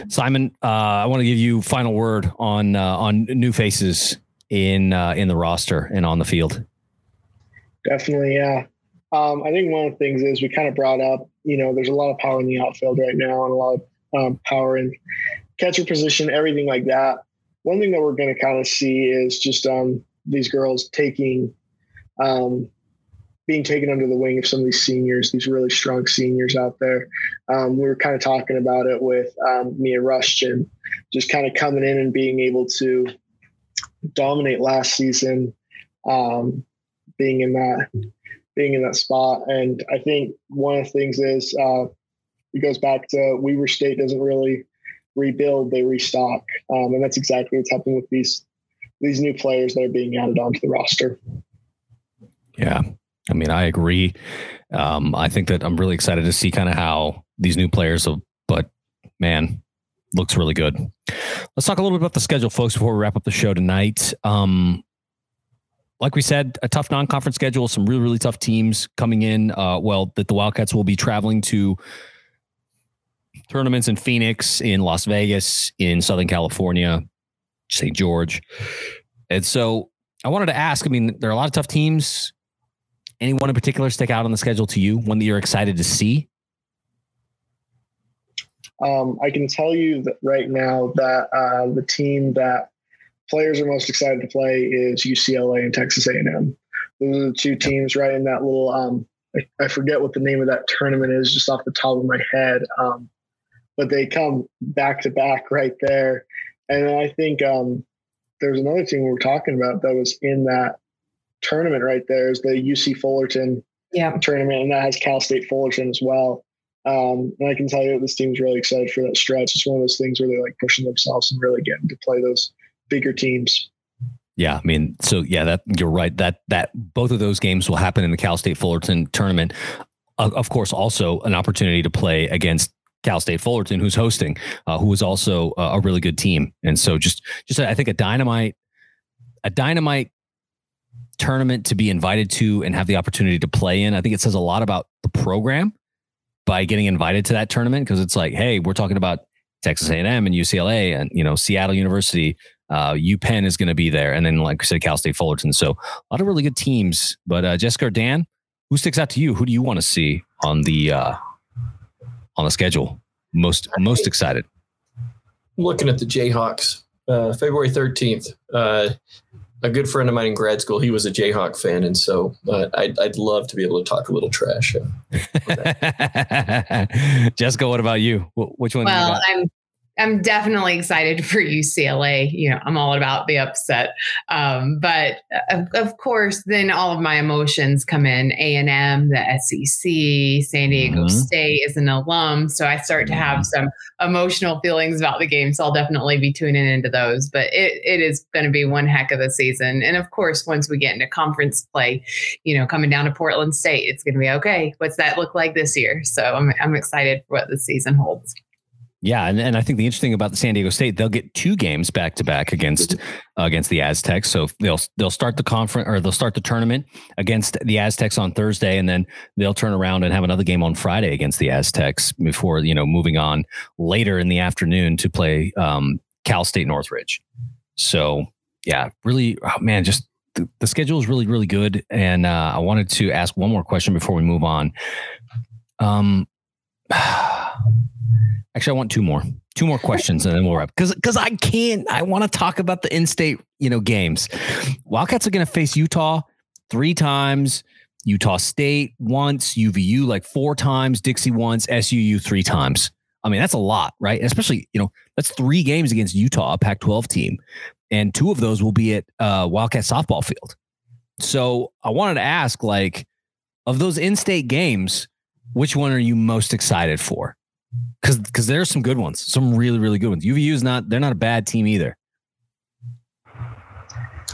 Simon, uh, I want to give you final word on uh, on new faces in uh, in the roster and on the field. Definitely, yeah. Um, I think one of the things is we kind of brought up, you know, there's a lot of power in the outfield right now and a lot of um, power in catcher position, everything like that. One thing that we're going to kind of see is just um, these girls taking, um, being taken under the wing of some of these seniors, these really strong seniors out there. Um, we were kind of talking about it with um, Mia Rushton, just kind of coming in and being able to dominate last season, um, being in that being in that spot. And I think one of the things is uh, it goes back to Weber State doesn't really rebuild; they restock, um, and that's exactly what's happening with these these new players that are being added onto the roster. Yeah, I mean, I agree. Um, I think that I'm really excited to see kind of how these new players, will, but man, looks really good. Let's talk a little bit about the schedule, folks, before we wrap up the show tonight. Um, like we said, a tough non-conference schedule, some really, really tough teams coming in. Uh, well, that the Wildcats will be traveling to tournaments in Phoenix, in Las Vegas, in Southern California, St. George. And so I wanted to ask, I mean, there are a lot of tough teams. Anyone in particular stick out on the schedule to you? One that you're excited to see? Um, I can tell you that right now that uh, the team that players are most excited to play is UCLA and Texas A&M. Those are the two teams right in that little. Um, I, I, forget what the name of that tournament is, just off the top of my head. Um, but they come back to back right there, and I think um, there's another team we were talking about that was in that tournament right there is the UC Fullerton yeah. tournament, and that has Cal State Fullerton as well. Um, and I can tell you this team's really excited for that stretch. It's one of those things where they're like pushing themselves and really getting to play those bigger teams. Yeah, I mean, so yeah, that you're right. That that both of those games will happen in the Cal State Fullerton tournament. Uh, of course, also an opportunity to play against Cal State Fullerton, who's hosting, uh, who is also uh, a really good team. And so, just just I think a dynamite, a dynamite tournament to be invited to and have the opportunity to play in. I think it says a lot about the program by getting invited to that tournament because it's like, hey, we're talking about Texas A&M and UCLA and you know Seattle University uh, UPenn is going to be there, and then like I said, Cal State Fullerton. So a lot of really good teams. But uh, Jessica or Dan, who sticks out to you? Who do you want to see on the uh, on the schedule? Most most excited. Looking at the Jayhawks. Uh, February 13th. Uh, a good friend of mine in grad school, he was a Jayhawk fan, and so uh, I'd, I'd love to be able to talk a little trash. Jessica, what about you? Which one? Well, I'm I'm definitely excited for UCLA. You know, I'm all about the upset, um, but of, of, course, then all of my emotions come in. A and M, the SEC, San Diego mm-hmm. State is an alum, so I start to have mm-hmm. some emotional feelings about the game. So I'll definitely be tuning into those. But it, it is going to be one heck of a season, and of course, once we get into conference play, you know, coming down to Portland State, it's going to be okay. What's that look like this year? So I'm I'm excited for what the season holds. Yeah, and, and I think the interesting about the San Diego State, they'll get two games back to back against uh, against the Aztecs. So they'll they'll start the conference or they'll start the tournament against the Aztecs on Thursday, and then they'll turn around and have another game on Friday against the Aztecs before you know moving on later in the afternoon to play um, Cal State Northridge. So yeah, really, oh man, just the, the schedule is really really good. And uh, I wanted to ask one more question before we move on. Um. Actually, I want two more, two more questions, and then we'll wrap. Because because I can't. I want to talk about the in-state, you know, games. Wildcats are going to face Utah three times, Utah State once, UVU like four times, Dixie once, SUU three times. I mean, that's a lot, right? especially, you know, that's three games against Utah, a Pac-12 team, and two of those will be at uh, Wildcat softball field. So I wanted to ask, like, of those in-state games, which one are you most excited for? Because because there's some good ones, some really really good ones. UVU is not they're not a bad team either.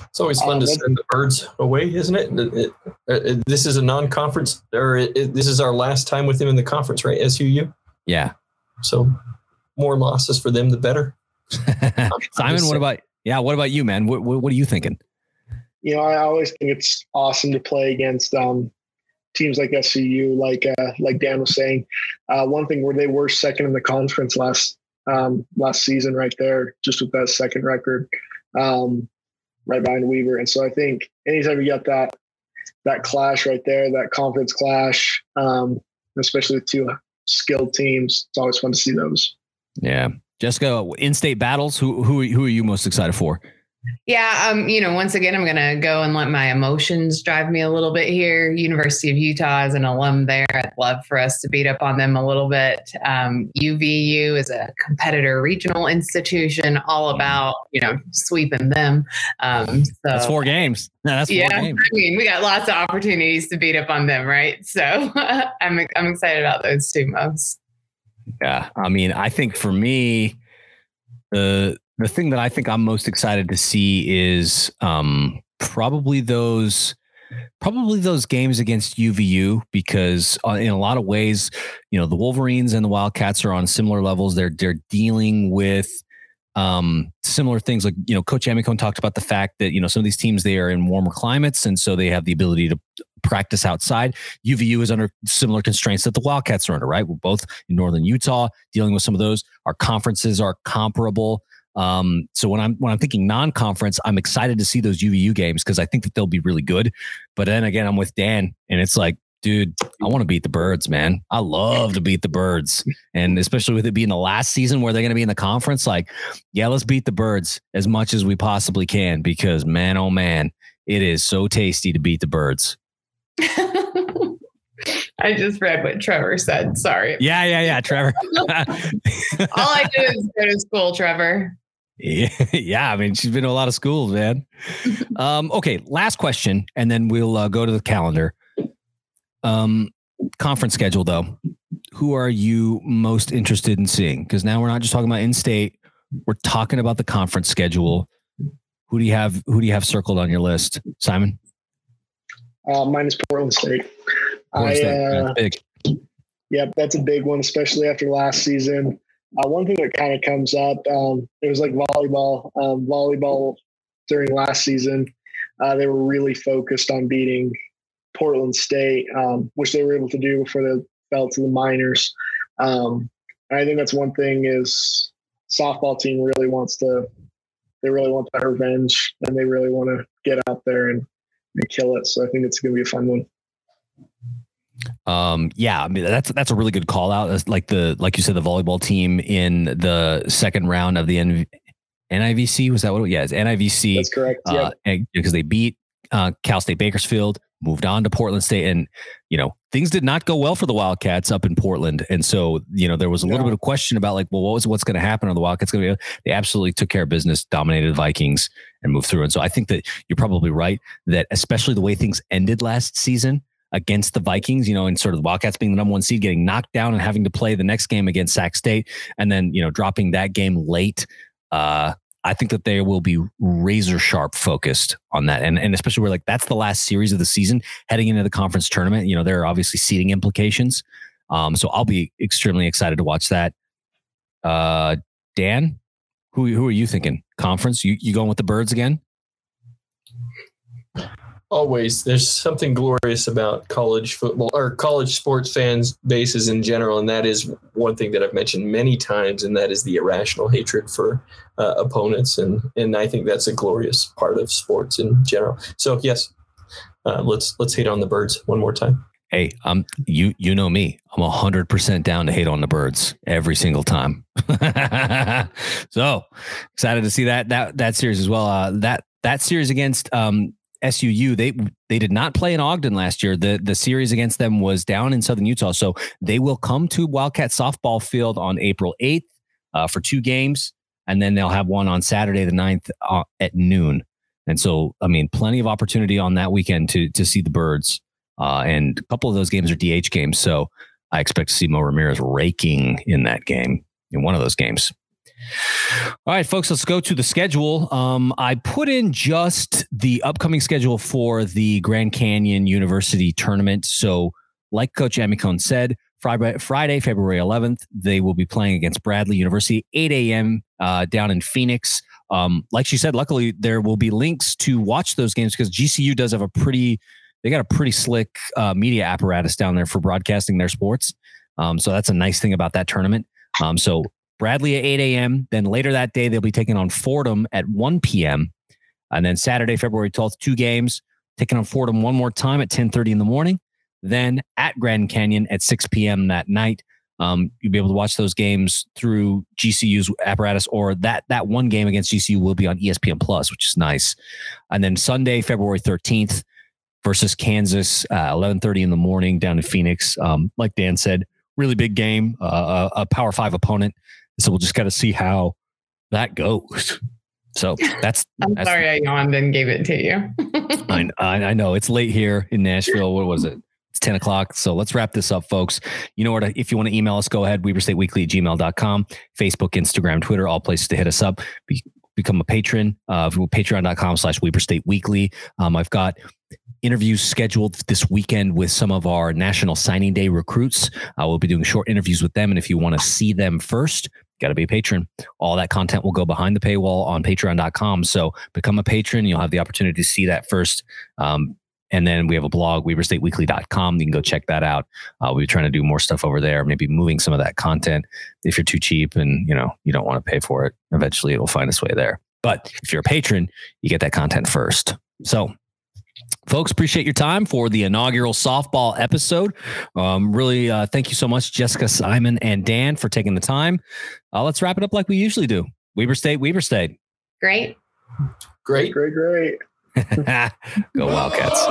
It's always fun to send the birds away, isn't it? It- it- it- this is a non-conference, or it, it- this is our last time with them in the conference, right? SUU. Yeah. So more losses for them, the better. Simon, what about yeah? What about you, man? What what, what are you thinking? you know, I always think it's awesome to play against um, teams like SUU, like uh, like Dan was saying. Uh, one thing where they were second in the conference last um, last season, right there, just with that second record, um, right behind Weber. And so I think anytime you got that that clash right there, that conference clash, um, especially with two skilled teams, it's always fun to see those. Yeah, Jessica, in-state battles. Who who who are you most excited for? Yeah, um, you know, once again, I'm gonna go and let my emotions drive me a little bit here. University of Utah as an alum there, I'd love for us to beat up on them a little bit. Um, UVU is a competitor regional institution, all about you know sweeping them. Um, so That's four games. No, that's four yeah, games. I mean, we got lots of opportunities to beat up on them, right? So I'm I'm excited about those two most. Yeah, I mean, I think for me, the the thing that I think I'm most excited to see is um, probably those probably those games against UVU because uh, in a lot of ways, you know, the Wolverines and the Wildcats are on similar levels. They're they're dealing with um, similar things. Like you know coach Amicone talked about the fact that you know some of these teams they are in warmer climates and so they have the ability to practice outside. Uvu is under similar constraints that the wildcats are under right? We're both in northern utah dealing with some of those. Our conferences are comparable um, so when i'm when i'm thinking non-conference i'm excited to see those uvu games because i think that they'll be really good but then again i'm with dan and it's like dude i want to beat the birds man i love to beat the birds and especially with it being the last season where they're going to be in the conference like yeah, let's beat the birds as much as we possibly can because man, oh man, it is so tasty to beat the birds. I just read what Trevor said. Sorry. Yeah, yeah, yeah, Trevor. All I do is go to school, Trevor. Yeah, yeah, I mean, she's been to a lot of schools, man. Um, okay, last question, and then we'll uh, go to the calendar. Um, conference schedule, though. Who are you most interested in seeing? Because now we're not just talking about in-state; we're talking about the conference schedule. Who do you have? Who do you have circled on your list, Simon? Uh, mine is Portland State. Portland I, uh, that's big. Yep, that's a big one, especially after last season. Uh, one thing that kind of comes up, um, it was like volleyball. Um, volleyball during last season, uh, they were really focused on beating Portland State, um, which they were able to do before they fell to the minors. Um, I think that's one thing is softball team really wants to, they really want that revenge and they really want to get out there and, and kill it. So I think it's going to be a fun one. Um, yeah, I mean that's that's a really good call out. That's like the like you said, the volleyball team in the second round of the NIVC was that what? It, yeah, it's NIVC. That's correct. uh, yeah. and- because they beat uh, Cal State Bakersfield, moved on to Portland State, and you know things did not go well for the Wildcats up in Portland, and so you know there was a little bit of question about like, well, what was what's going to happen? Are the Wildcats going to be? They absolutely took care of business, dominated the Vikings, and moved through. And so I think that you're probably right that especially the way things ended last season against the Vikings, you know, and sort of the Wildcats being the number one seed, getting knocked down and having to play the next game against Sac State, and then you know dropping that game late. Uh, I think that they will be razor sharp focused on that. And, and especially where like that's the last series of the season heading into the conference tournament. You know, there are obviously seating implications. Um, so I'll be extremely excited to watch that. Uh, Dan, who, who are you thinking? Conference? You, you going with the birds again? Always there's something glorious about college football or college sports fans bases in general and that is one thing that i've mentioned many times and that is the irrational hatred for uh, opponents and and i think that's a glorious part of sports in general so yes uh, let's let's hate on the birds one more time Hey, um, you you know me. I'm hundred percent down to hate on the birds every single time. so excited to see that that that series as well. Uh, that that series against um, SUU, they they did not play in Ogden last year. The the series against them was down in Southern Utah. So they will come to Wildcat softball field on April 8th uh, for two games, and then they'll have one on Saturday the 9th uh, at noon. And so, I mean, plenty of opportunity on that weekend to to see the birds. Uh, and a couple of those games are DH games. So I expect to see Mo Ramirez raking in that game, in one of those games. All right, folks, let's go to the schedule. Um, I put in just the upcoming schedule for the Grand Canyon University tournament. So, like Coach Amicone said, Friday, February 11th, they will be playing against Bradley University, 8 a.m. Uh, down in Phoenix. Um, like she said, luckily there will be links to watch those games because GCU does have a pretty, they got a pretty slick uh, media apparatus down there for broadcasting their sports. Um, so that's a nice thing about that tournament. Um, so Bradley at 8 a.m. Then later that day, they'll be taking on Fordham at 1 p.m. And then Saturday, February 12th, two games, taking on Fordham one more time at 10:30 in the morning. Then at Grand Canyon at 6 p.m. that night. Um, you'll be able to watch those games through GCU's apparatus, or that that one game against GCU will be on ESPN Plus, which is nice. And then Sunday, February 13th versus Kansas, uh, 11:30 in the morning down in Phoenix. Um, like Dan said, really big game, uh, a Power Five opponent. So we'll just got to see how that goes. So that's. I'm that's, sorry I yawned and gave it to you. I, I know it's late here in Nashville. What was it? It's 10 o'clock. So let's wrap this up, folks. You know what? If you want to email us, go ahead. WeberStateWeekly at gmail.com, Facebook, Instagram, Twitter, all places to hit us up. Be, become a patron uh, patreon.com slash Weber State Weekly. Um, I've got interviews scheduled this weekend with some of our National Signing Day recruits. I will be doing short interviews with them. And if you want to see them first, got to be a patron. All that content will go behind the paywall on patreon.com. So become a patron. You'll have the opportunity to see that first. Um, and then we have a blog, weberstateweekly.com. You can go check that out. Uh, we're trying to do more stuff over there, maybe moving some of that content. If you're too cheap and you know you don't want to pay for it, eventually it'll find its way there. But if you're a patron, you get that content first. So folks appreciate your time for the inaugural softball episode um, really uh, thank you so much jessica simon and dan for taking the time uh, let's wrap it up like we usually do weber state weber state Great. Great. Great, great. go wildcats